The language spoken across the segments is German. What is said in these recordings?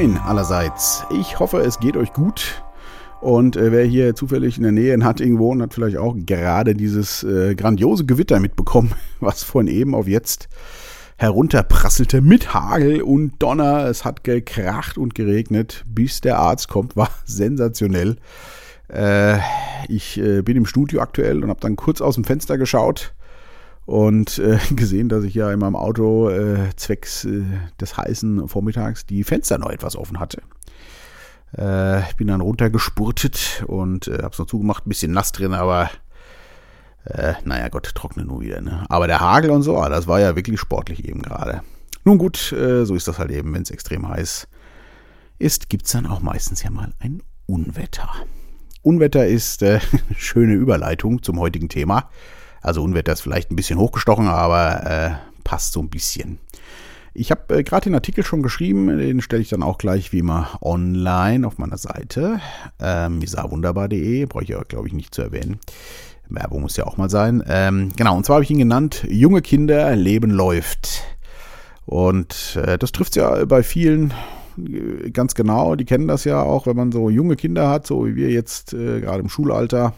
Moin allerseits. Ich hoffe, es geht euch gut. Und äh, wer hier zufällig in der Nähe in Hatting wohnt, hat vielleicht auch gerade dieses äh, grandiose Gewitter mitbekommen, was von eben auf jetzt herunterprasselte mit Hagel und Donner. Es hat gekracht und geregnet, bis der Arzt kommt. War sensationell. Äh, ich äh, bin im Studio aktuell und habe dann kurz aus dem Fenster geschaut und äh, gesehen, dass ich ja in meinem Auto äh, zwecks äh, des heißen Vormittags die Fenster noch etwas offen hatte. Äh, ich bin dann runtergespurtet und äh, habe es noch zugemacht, ein bisschen nass drin, aber äh, naja Gott, trockne nur wieder. Ne? Aber der Hagel und so, ah, das war ja wirklich sportlich eben gerade. Nun gut, äh, so ist das halt eben, wenn es extrem heiß ist, gibt es dann auch meistens ja mal ein Unwetter. Unwetter ist äh, schöne Überleitung zum heutigen Thema. Also Unwetter ist vielleicht ein bisschen hochgestochen, aber äh, passt so ein bisschen. Ich habe äh, gerade den Artikel schon geschrieben, den stelle ich dann auch gleich wie immer online auf meiner Seite, ähm, misawunderbar.de, brauche ich aber glaube ich nicht zu erwähnen. Werbung muss ja auch mal sein. Ähm, genau, und zwar habe ich ihn genannt, junge Kinder, Leben läuft. Und äh, das trifft ja bei vielen äh, ganz genau, die kennen das ja auch, wenn man so junge Kinder hat, so wie wir jetzt äh, gerade im Schulalter,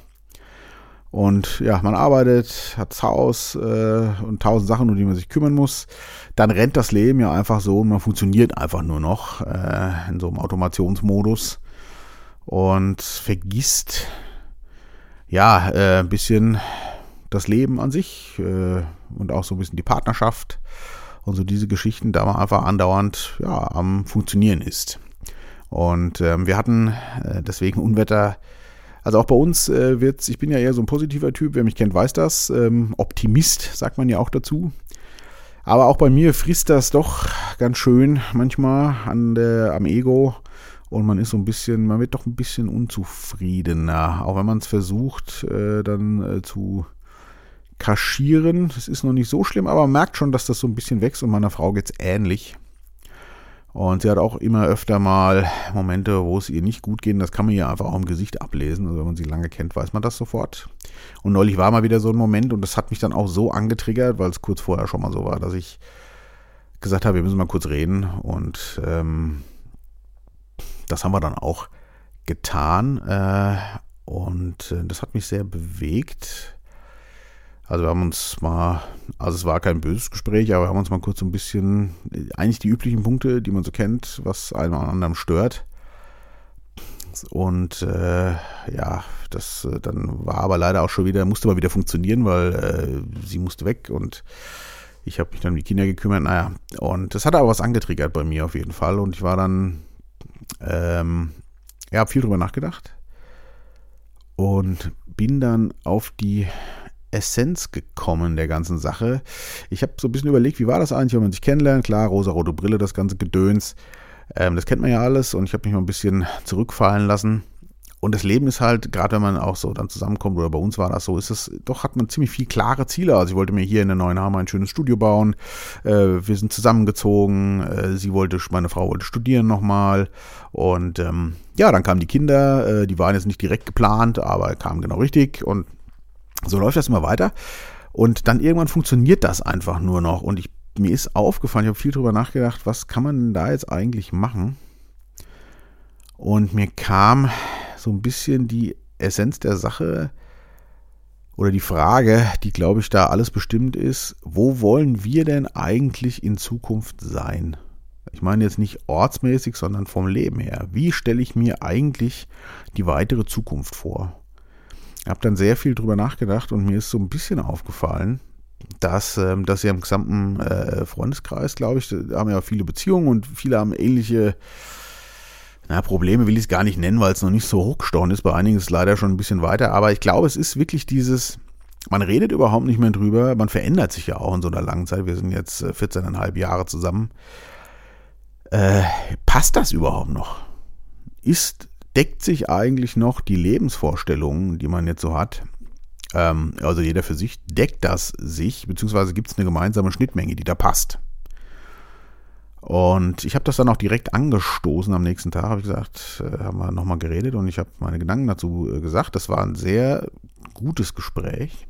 und ja, man arbeitet, hat das Haus äh, und tausend Sachen, um die man sich kümmern muss. Dann rennt das Leben ja einfach so und man funktioniert einfach nur noch äh, in so einem Automationsmodus und vergisst ja äh, ein bisschen das Leben an sich äh, und auch so ein bisschen die Partnerschaft und so diese Geschichten, da man einfach andauernd ja am Funktionieren ist. Und ähm, wir hatten äh, deswegen Unwetter also auch bei uns äh, wird ich bin ja eher so ein positiver Typ, wer mich kennt, weiß das. Ähm, Optimist, sagt man ja auch dazu. Aber auch bei mir frisst das doch ganz schön manchmal an der, am Ego. Und man ist so ein bisschen, man wird doch ein bisschen unzufriedener. Auch wenn man es versucht, äh, dann äh, zu kaschieren. Das ist noch nicht so schlimm, aber man merkt schon, dass das so ein bisschen wächst und meiner Frau geht es ähnlich. Und sie hat auch immer öfter mal Momente, wo es ihr nicht gut geht. Das kann man ihr einfach auch im Gesicht ablesen. Also wenn man sie lange kennt, weiß man das sofort. Und neulich war mal wieder so ein Moment und das hat mich dann auch so angetriggert, weil es kurz vorher schon mal so war, dass ich gesagt habe, wir müssen mal kurz reden. Und ähm, das haben wir dann auch getan. Äh, und äh, das hat mich sehr bewegt. Also wir haben uns mal, also es war kein böses Gespräch, aber wir haben uns mal kurz so ein bisschen, eigentlich die üblichen Punkte, die man so kennt, was einem an anderem stört. Und äh, ja, das äh, dann war aber leider auch schon wieder, musste mal wieder funktionieren, weil äh, sie musste weg und ich habe mich dann um die Kinder gekümmert. Naja, und das hat aber was angetriggert bei mir auf jeden Fall. Und ich war dann, ähm, ja, habe viel drüber nachgedacht und bin dann auf die Essenz gekommen der ganzen Sache. Ich habe so ein bisschen überlegt, wie war das eigentlich, wenn man sich kennenlernt? Klar, rosa-rote Brille, das ganze Gedöns. Ähm, das kennt man ja alles und ich habe mich mal ein bisschen zurückfallen lassen. Und das Leben ist halt, gerade wenn man auch so dann zusammenkommt, oder bei uns war das so, ist es, doch hat man ziemlich viel klare Ziele. Also ich wollte mir hier in der neuen Hammer ein schönes Studio bauen. Äh, wir sind zusammengezogen. Äh, sie wollte, meine Frau wollte studieren nochmal. Und ähm, ja, dann kamen die Kinder, äh, die waren jetzt nicht direkt geplant, aber kamen genau richtig. Und so läuft das immer weiter. Und dann irgendwann funktioniert das einfach nur noch. Und ich, mir ist aufgefallen, ich habe viel drüber nachgedacht, was kann man denn da jetzt eigentlich machen? Und mir kam so ein bisschen die Essenz der Sache oder die Frage, die glaube ich da alles bestimmt ist, wo wollen wir denn eigentlich in Zukunft sein? Ich meine jetzt nicht ortsmäßig, sondern vom Leben her. Wie stelle ich mir eigentlich die weitere Zukunft vor? Habe dann sehr viel drüber nachgedacht und mir ist so ein bisschen aufgefallen, dass, ähm, dass ja im gesamten äh, Freundeskreis, glaube ich, haben ja viele Beziehungen und viele haben ähnliche na, Probleme, will ich es gar nicht nennen, weil es noch nicht so hochgestochen ist. Bei einigen ist es leider schon ein bisschen weiter, aber ich glaube, es ist wirklich dieses, man redet überhaupt nicht mehr drüber, man verändert sich ja auch in so einer langen Zeit. Wir sind jetzt 14,5 äh, Jahre zusammen. Äh, passt das überhaupt noch? Ist deckt sich eigentlich noch die Lebensvorstellungen, die man jetzt so hat, ähm, also jeder für sich, deckt das sich, beziehungsweise gibt es eine gemeinsame Schnittmenge, die da passt. Und ich habe das dann auch direkt angestoßen am nächsten Tag, habe ich gesagt, äh, haben wir nochmal geredet und ich habe meine Gedanken dazu äh, gesagt. Das war ein sehr gutes Gespräch.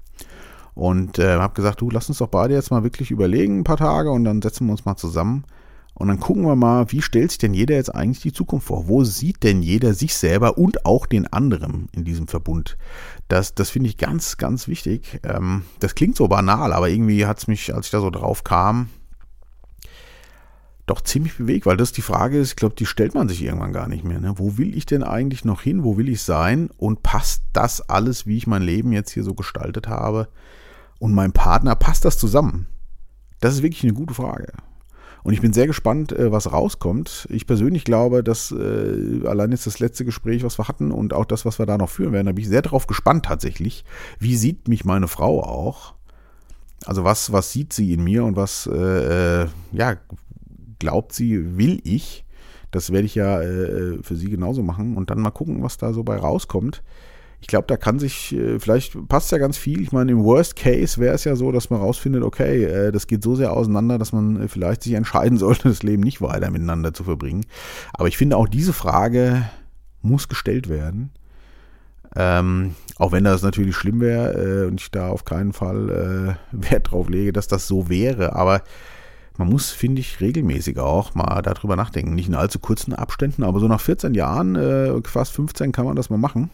Und äh, habe gesagt, du, lass uns doch beide jetzt mal wirklich überlegen, ein paar Tage und dann setzen wir uns mal zusammen Und dann gucken wir mal, wie stellt sich denn jeder jetzt eigentlich die Zukunft vor? Wo sieht denn jeder sich selber und auch den anderen in diesem Verbund? Das, das finde ich ganz, ganz wichtig. Ähm, das klingt so banal, aber irgendwie hat es mich, als ich da so drauf kam, doch ziemlich bewegt, weil das die Frage ist, ich glaube, die stellt man sich irgendwann gar nicht mehr. Ne? Wo will ich denn eigentlich noch hin? Wo will ich sein? Und passt das alles, wie ich mein Leben jetzt hier so gestaltet habe? Und mein Partner, passt das zusammen? Das ist wirklich eine gute Frage. Und ich bin sehr gespannt, äh, was rauskommt. Ich persönlich glaube, dass äh, allein jetzt das letzte Gespräch, was wir hatten und auch das, was wir da noch führen werden, da bin ich sehr drauf gespannt tatsächlich. Wie sieht mich meine Frau auch? Also was, was sieht sie in mir und was, äh, äh ja, glaubt sie, will ich. Das werde ich ja äh, für sie genauso machen und dann mal gucken, was da so bei rauskommt. Ich glaube, da kann sich, äh, vielleicht passt ja ganz viel. Ich meine, im Worst Case wäre es ja so, dass man rausfindet, okay, äh, das geht so sehr auseinander, dass man äh, vielleicht sich entscheiden sollte, das Leben nicht weiter miteinander zu verbringen. Aber ich finde, auch diese Frage muss gestellt werden. Ähm, auch wenn das natürlich schlimm wäre äh, und ich da auf keinen Fall äh, Wert drauf lege, dass das so wäre. Aber man muss, finde ich, regelmäßig auch mal darüber nachdenken. Nicht in allzu kurzen Abständen, aber so nach 14 Jahren, äh, fast 15 kann man das mal machen.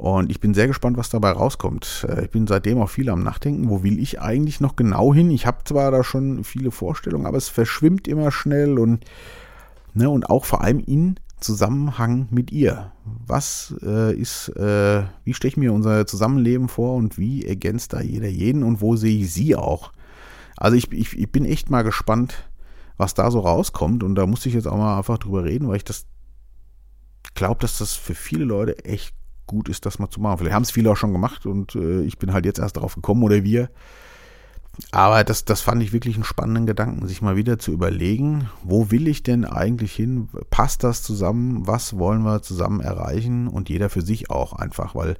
Und ich bin sehr gespannt, was dabei rauskommt. Äh, ich bin seitdem auch viel am Nachdenken, wo will ich eigentlich noch genau hin? Ich habe zwar da schon viele Vorstellungen, aber es verschwimmt immer schnell und, ne, und auch vor allem in Zusammenhang mit ihr. Was äh, ist, äh, wie stelle ich mir unser Zusammenleben vor und wie ergänzt da jeder jeden und wo sehe ich sie auch? Also ich, ich, ich bin echt mal gespannt, was da so rauskommt. Und da musste ich jetzt auch mal einfach drüber reden, weil ich das glaube, dass das für viele Leute echt gut ist, das mal zu machen. Vielleicht haben es viele auch schon gemacht und äh, ich bin halt jetzt erst darauf gekommen oder wir. Aber das, das fand ich wirklich einen spannenden Gedanken, sich mal wieder zu überlegen, wo will ich denn eigentlich hin? Passt das zusammen? Was wollen wir zusammen erreichen? Und jeder für sich auch einfach, weil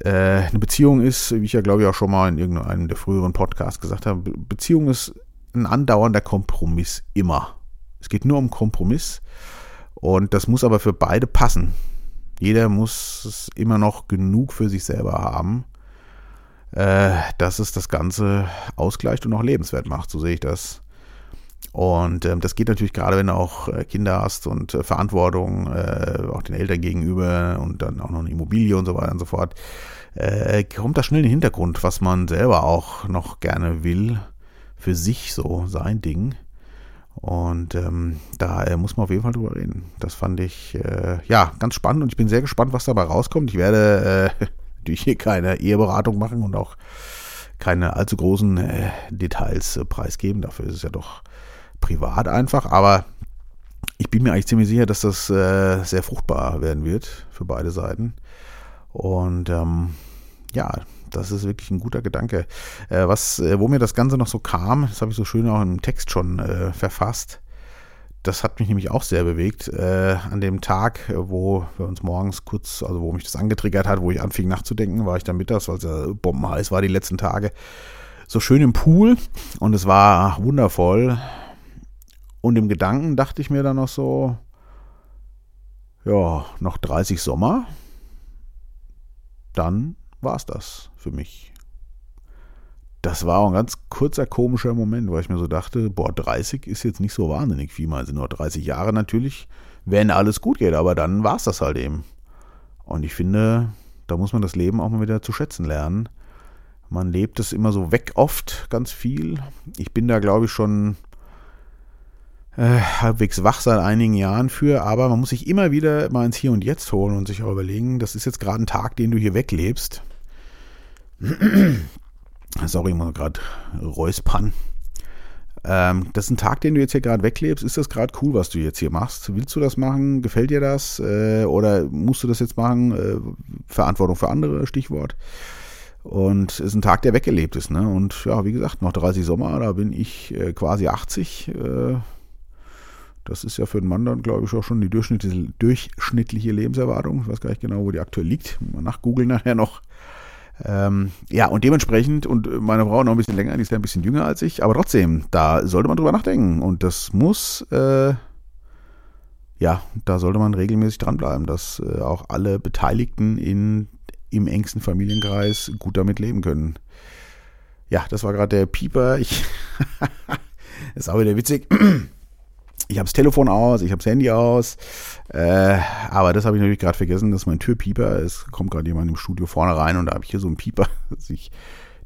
äh, eine Beziehung ist, wie ich ja glaube ich auch schon mal in irgendeinem der früheren Podcasts gesagt habe, Beziehung ist ein andauernder Kompromiss immer. Es geht nur um Kompromiss und das muss aber für beide passen. Jeder muss immer noch genug für sich selber haben, äh, dass es das Ganze ausgleicht und auch lebenswert macht. So sehe ich das. Und ähm, das geht natürlich gerade, wenn du auch äh, Kinder hast und äh, Verantwortung äh, auch den Eltern gegenüber und dann auch noch eine Immobilie und so weiter und so fort, äh, kommt da schnell in den Hintergrund, was man selber auch noch gerne will, für sich so sein Ding. Und ähm, da äh, muss man auf jeden Fall drüber reden. Das fand ich äh, ja ganz spannend und ich bin sehr gespannt, was dabei rauskommt. Ich werde äh, natürlich hier keine Eheberatung machen und auch keine allzu großen äh, Details äh, preisgeben. Dafür ist es ja doch privat einfach, aber ich bin mir eigentlich ziemlich sicher, dass das äh, sehr fruchtbar werden wird für beide Seiten. Und ähm, ja, das ist wirklich ein guter Gedanke. Äh, was, äh, wo mir das Ganze noch so kam, das habe ich so schön auch im Text schon äh, verfasst. Das hat mich nämlich auch sehr bewegt. Äh, an dem Tag, wo wir uns morgens kurz, also wo mich das angetriggert hat, wo ich anfing nachzudenken, war ich dann mittags, weil es ja bombenheiß war die letzten Tage, so schön im Pool und es war wundervoll. Und im Gedanken dachte ich mir dann noch so, ja, noch 30 Sommer, dann war es das für mich. Das war auch ein ganz kurzer komischer Moment, weil ich mir so dachte, boah, 30 ist jetzt nicht so wahnsinnig viel, mal sind nur 30 Jahre natürlich, wenn alles gut geht, aber dann war es das halt eben. Und ich finde, da muss man das Leben auch mal wieder zu schätzen lernen. Man lebt es immer so weg oft, ganz viel. Ich bin da, glaube ich, schon äh, halbwegs wach seit einigen Jahren für, aber man muss sich immer wieder mal ins Hier und Jetzt holen und sich auch überlegen, das ist jetzt gerade ein Tag, den du hier weglebst. Sorry, ich muss gerade räuspern. Ähm, das ist ein Tag, den du jetzt hier gerade weglebst. Ist das gerade cool, was du jetzt hier machst? Willst du das machen? Gefällt dir das? Äh, oder musst du das jetzt machen? Äh, Verantwortung für andere, Stichwort. Und es ist ein Tag, der weggelebt ist. Ne? Und ja, wie gesagt, noch 30 Sommer, da bin ich äh, quasi 80. Äh, das ist ja für einen Mann dann, glaube ich, auch schon die durchschnittliche, durchschnittliche Lebenserwartung. Ich weiß gar nicht genau, wo die aktuell liegt. Mal nachgoogeln nachher noch. Ähm, ja, und dementsprechend, und meine Frau noch ein bisschen länger, die ist ja ein bisschen jünger als ich, aber trotzdem, da sollte man drüber nachdenken. Und das muss, äh, ja, da sollte man regelmäßig dranbleiben, dass äh, auch alle Beteiligten in, im engsten Familienkreis gut damit leben können. Ja, das war gerade der Pieper. Ich ist auch wieder witzig. Ich habe das Telefon aus, ich habe das Handy aus, äh, aber das habe ich natürlich gerade vergessen, dass mein Türpieper, es kommt gerade jemand im Studio vorne rein und da habe ich hier so einen Pieper, dass ich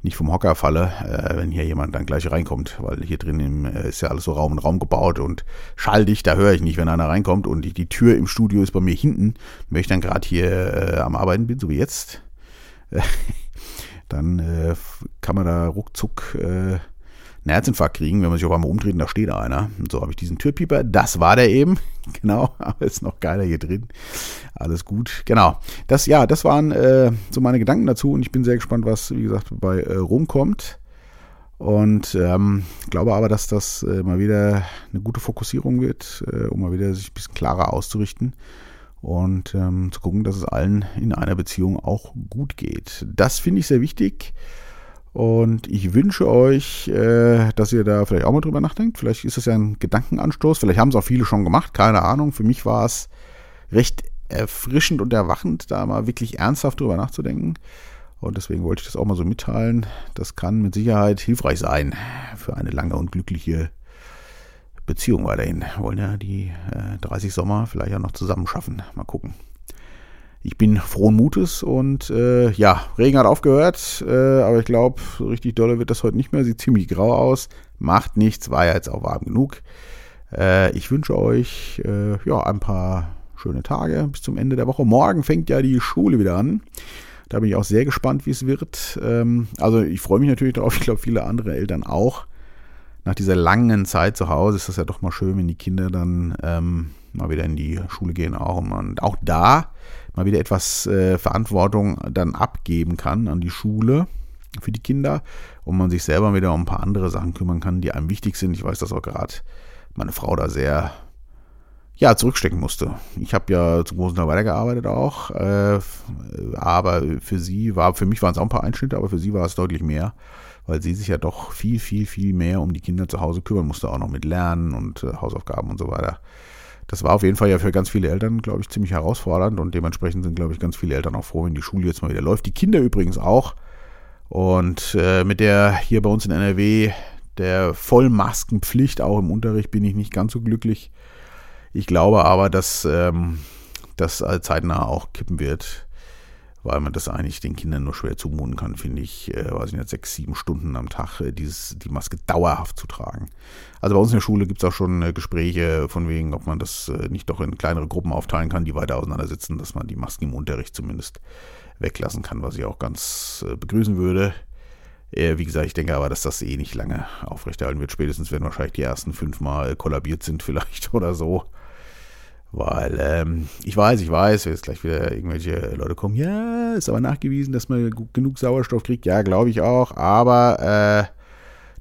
nicht vom Hocker falle, äh, wenn hier jemand dann gleich reinkommt, weil hier drin im, äh, ist ja alles so Raum und Raum gebaut und schalldicht, da höre ich nicht, wenn einer reinkommt. Und die, die Tür im Studio ist bei mir hinten, wenn ich dann gerade hier äh, am Arbeiten bin, so wie jetzt, dann äh, kann man da ruckzuck äh, einen Herzinfarkt kriegen, wenn man sich auf einmal umdreht und da steht einer. Und so habe ich diesen Türpieper. Das war der eben. Genau, aber ist noch geiler hier drin. Alles gut. Genau. Das, ja, das waren äh, so meine Gedanken dazu und ich bin sehr gespannt, was, wie gesagt, bei äh, rumkommt. Und ähm, glaube aber, dass das äh, mal wieder eine gute Fokussierung wird, äh, um mal wieder sich ein bisschen klarer auszurichten und ähm, zu gucken, dass es allen in einer Beziehung auch gut geht. Das finde ich sehr wichtig. Und ich wünsche euch, äh, dass ihr da vielleicht auch mal drüber nachdenkt. Vielleicht ist es ja ein Gedankenanstoß. Vielleicht haben es auch viele schon gemacht. Keine Ahnung. Für mich war es recht erfrischend und erwachend, da mal wirklich ernsthaft drüber nachzudenken. Und deswegen wollte ich das auch mal so mitteilen. Das kann mit Sicherheit hilfreich sein für eine lange und glückliche Beziehung weiterhin. Wir wollen ja die äh, 30 Sommer vielleicht auch noch zusammen schaffen. Mal gucken ich bin frohen Mutes und äh, ja, Regen hat aufgehört, äh, aber ich glaube, so richtig dolle wird das heute nicht mehr. Sieht ziemlich grau aus. Macht nichts, war ja jetzt auch warm genug. Äh, ich wünsche euch äh, ja ein paar schöne Tage bis zum Ende der Woche. Morgen fängt ja die Schule wieder an. Da bin ich auch sehr gespannt, wie es wird. Ähm, also ich freue mich natürlich darauf. Ich glaube, viele andere Eltern auch. Nach dieser langen Zeit zu Hause ist das ja doch mal schön, wenn die Kinder dann ähm, mal wieder in die Schule gehen auch. Und auch da mal wieder etwas äh, Verantwortung dann abgeben kann an die Schule für die Kinder und man sich selber wieder um ein paar andere Sachen kümmern kann, die einem wichtig sind. Ich weiß, dass auch gerade meine Frau da sehr ja, zurückstecken musste. Ich habe ja zum großen Teil weitergearbeitet auch, äh, aber für sie war, für mich waren es auch ein paar Einschnitte, aber für sie war es deutlich mehr, weil sie sich ja doch viel, viel, viel mehr um die Kinder zu Hause kümmern musste, auch noch mit Lernen und äh, Hausaufgaben und so weiter das war auf jeden Fall ja für ganz viele Eltern, glaube ich, ziemlich herausfordernd und dementsprechend sind, glaube ich, ganz viele Eltern auch froh, wenn die Schule jetzt mal wieder läuft. Die Kinder übrigens auch. Und äh, mit der hier bei uns in NRW der Vollmaskenpflicht auch im Unterricht bin ich nicht ganz so glücklich. Ich glaube aber, dass ähm, das zeitnah auch kippen wird weil man das eigentlich den Kindern nur schwer zumuten kann, finde ich, äh, weiß ich nicht, sechs, sieben Stunden am Tag äh, dieses, die Maske dauerhaft zu tragen. Also bei uns in der Schule gibt es auch schon äh, Gespräche von wegen, ob man das äh, nicht doch in kleinere Gruppen aufteilen kann, die weiter auseinandersitzen, dass man die Masken im Unterricht zumindest weglassen kann, was ich auch ganz äh, begrüßen würde. Äh, wie gesagt, ich denke aber, dass das eh nicht lange aufrechterhalten wird. Spätestens, wenn wahrscheinlich die ersten fünfmal kollabiert sind vielleicht oder so. Weil ähm, ich weiß, ich weiß, jetzt gleich wieder irgendwelche Leute kommen, ja, ist aber nachgewiesen, dass man genug Sauerstoff kriegt. Ja, glaube ich auch. Aber äh,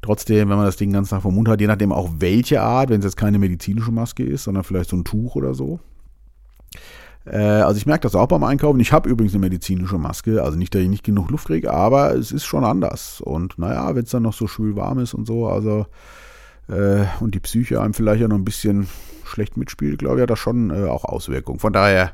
trotzdem, wenn man das Ding ganz nach vom Mund hat, je nachdem auch welche Art, wenn es jetzt keine medizinische Maske ist, sondern vielleicht so ein Tuch oder so. Äh, also ich merke das auch beim Einkaufen. Ich habe übrigens eine medizinische Maske, also nicht, dass ich nicht genug Luft kriege, aber es ist schon anders. Und naja, wenn es dann noch so schwül warm ist und so, also äh, und die Psyche einem vielleicht ja noch ein bisschen schlecht mitspielt, glaube ich, hat das schon äh, auch Auswirkungen. Von daher,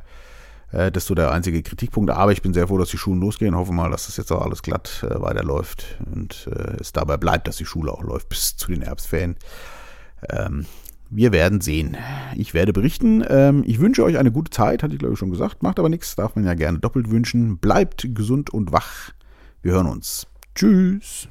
äh, das ist so der einzige Kritikpunkt. Aber ich bin sehr froh, dass die Schulen losgehen. Hoffe mal, dass das jetzt auch alles glatt äh, weiterläuft und äh, es dabei bleibt, dass die Schule auch läuft bis zu den Herbstferien. Ähm, wir werden sehen. Ich werde berichten. Ähm, ich wünsche euch eine gute Zeit, hatte ich glaube ich schon gesagt. Macht aber nichts, darf man ja gerne doppelt wünschen. Bleibt gesund und wach. Wir hören uns. Tschüss.